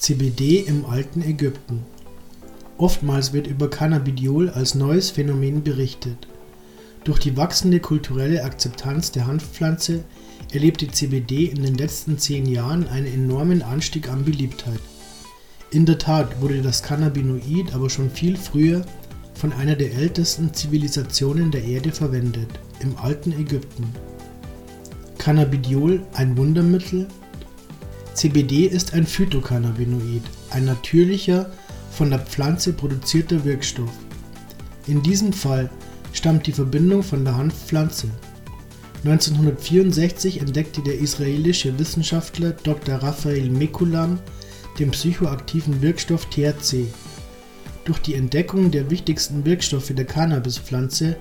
CBD im alten Ägypten. Oftmals wird über Cannabidiol als neues Phänomen berichtet. Durch die wachsende kulturelle Akzeptanz der Hanfpflanze erlebte CBD in den letzten zehn Jahren einen enormen Anstieg an Beliebtheit. In der Tat wurde das Cannabinoid aber schon viel früher von einer der ältesten Zivilisationen der Erde verwendet, im alten Ägypten. Cannabidiol ein Wundermittel? CBD ist ein Phytocannabinoid, ein natürlicher, von der Pflanze produzierter Wirkstoff. In diesem Fall stammt die Verbindung von der Hanfpflanze. 1964 entdeckte der israelische Wissenschaftler Dr. Raphael Mekulam den psychoaktiven Wirkstoff THC. Durch die Entdeckung der wichtigsten Wirkstoffe der Cannabispflanze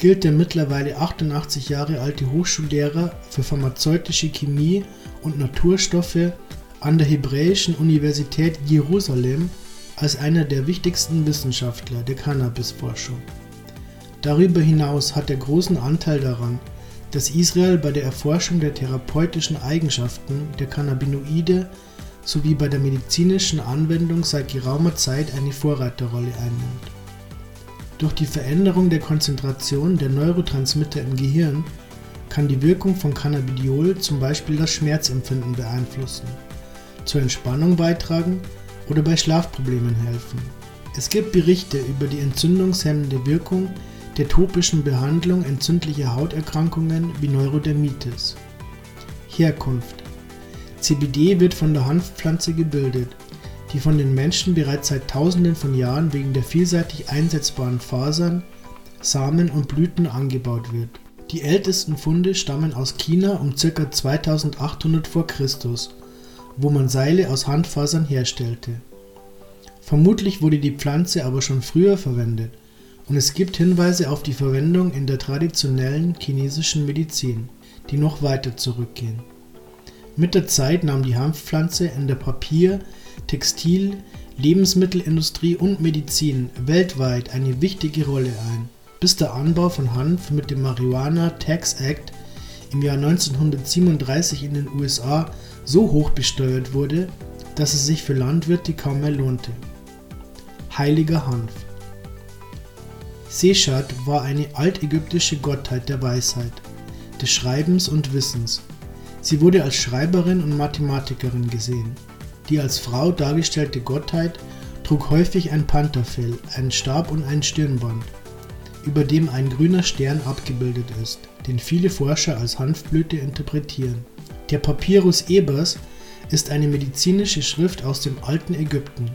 gilt der mittlerweile 88 Jahre alte Hochschullehrer für pharmazeutische Chemie und Naturstoffe an der Hebräischen Universität Jerusalem als einer der wichtigsten Wissenschaftler der Cannabisforschung. Darüber hinaus hat er großen Anteil daran, dass Israel bei der Erforschung der therapeutischen Eigenschaften der Cannabinoide sowie bei der medizinischen Anwendung seit geraumer Zeit eine Vorreiterrolle einnimmt. Durch die Veränderung der Konzentration der Neurotransmitter im Gehirn kann die Wirkung von Cannabidiol zum Beispiel das Schmerzempfinden beeinflussen, zur Entspannung beitragen oder bei Schlafproblemen helfen. Es gibt Berichte über die entzündungshemmende Wirkung der topischen Behandlung entzündlicher Hauterkrankungen wie Neurodermitis. Herkunft CBD wird von der Hanfpflanze gebildet, die von den Menschen bereits seit Tausenden von Jahren wegen der vielseitig einsetzbaren Fasern, Samen und Blüten angebaut wird. Die ältesten Funde stammen aus China um ca. 2800 v. Chr., wo man Seile aus Handfasern herstellte. Vermutlich wurde die Pflanze aber schon früher verwendet und es gibt Hinweise auf die Verwendung in der traditionellen chinesischen Medizin, die noch weiter zurückgehen. Mit der Zeit nahm die Hanfpflanze in der Papier Textil Lebensmittelindustrie und Medizin weltweit eine wichtige Rolle ein, bis der Anbau von Hanf mit dem Marijuana Tax Act im Jahr 1937 in den USA so hoch besteuert wurde, dass es sich für Landwirte kaum mehr lohnte. Heiliger Hanf Seshat war eine altägyptische Gottheit der Weisheit, des Schreibens und Wissens. Sie wurde als Schreiberin und Mathematikerin gesehen. Die als Frau dargestellte Gottheit trug häufig ein Pantherfell, einen Stab und ein Stirnband, über dem ein grüner Stern abgebildet ist, den viele Forscher als Hanfblüte interpretieren. Der Papyrus Ebers ist eine medizinische Schrift aus dem alten Ägypten.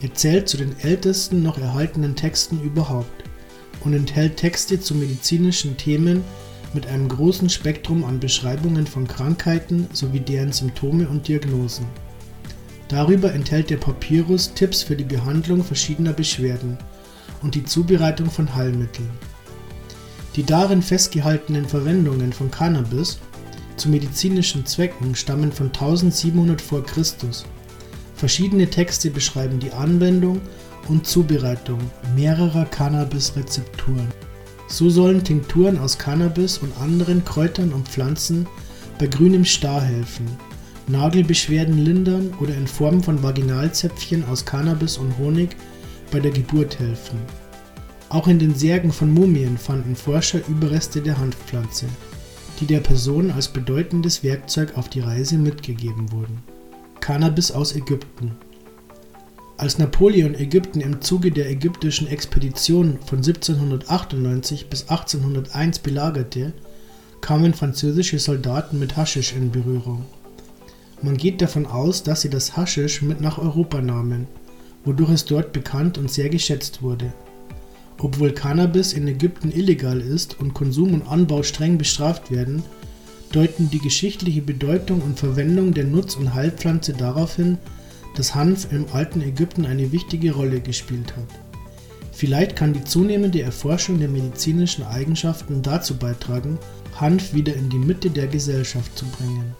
Er zählt zu den ältesten noch erhaltenen Texten überhaupt und enthält Texte zu medizinischen Themen mit einem großen Spektrum an Beschreibungen von Krankheiten sowie deren Symptome und Diagnosen. Darüber enthält der Papyrus Tipps für die Behandlung verschiedener Beschwerden und die Zubereitung von Heilmitteln. Die darin festgehaltenen Verwendungen von Cannabis zu medizinischen Zwecken stammen von 1700 v. Chr. Verschiedene Texte beschreiben die Anwendung und Zubereitung mehrerer Cannabis-Rezepturen. So sollen Tinkturen aus Cannabis und anderen Kräutern und Pflanzen bei grünem Star helfen, Nagelbeschwerden lindern oder in Form von Vaginalzäpfchen aus Cannabis und Honig bei der Geburt helfen. Auch in den Särgen von Mumien fanden Forscher Überreste der Hanfpflanze, die der Person als bedeutendes Werkzeug auf die Reise mitgegeben wurden. Cannabis aus Ägypten als Napoleon Ägypten im Zuge der ägyptischen Expedition von 1798 bis 1801 belagerte, kamen französische Soldaten mit Haschisch in Berührung. Man geht davon aus, dass sie das Haschisch mit nach Europa nahmen, wodurch es dort bekannt und sehr geschätzt wurde. Obwohl Cannabis in Ägypten illegal ist und Konsum und Anbau streng bestraft werden, deuten die geschichtliche Bedeutung und Verwendung der Nutz- und Heilpflanze darauf hin, dass Hanf im alten Ägypten eine wichtige Rolle gespielt hat. Vielleicht kann die zunehmende Erforschung der medizinischen Eigenschaften dazu beitragen, Hanf wieder in die Mitte der Gesellschaft zu bringen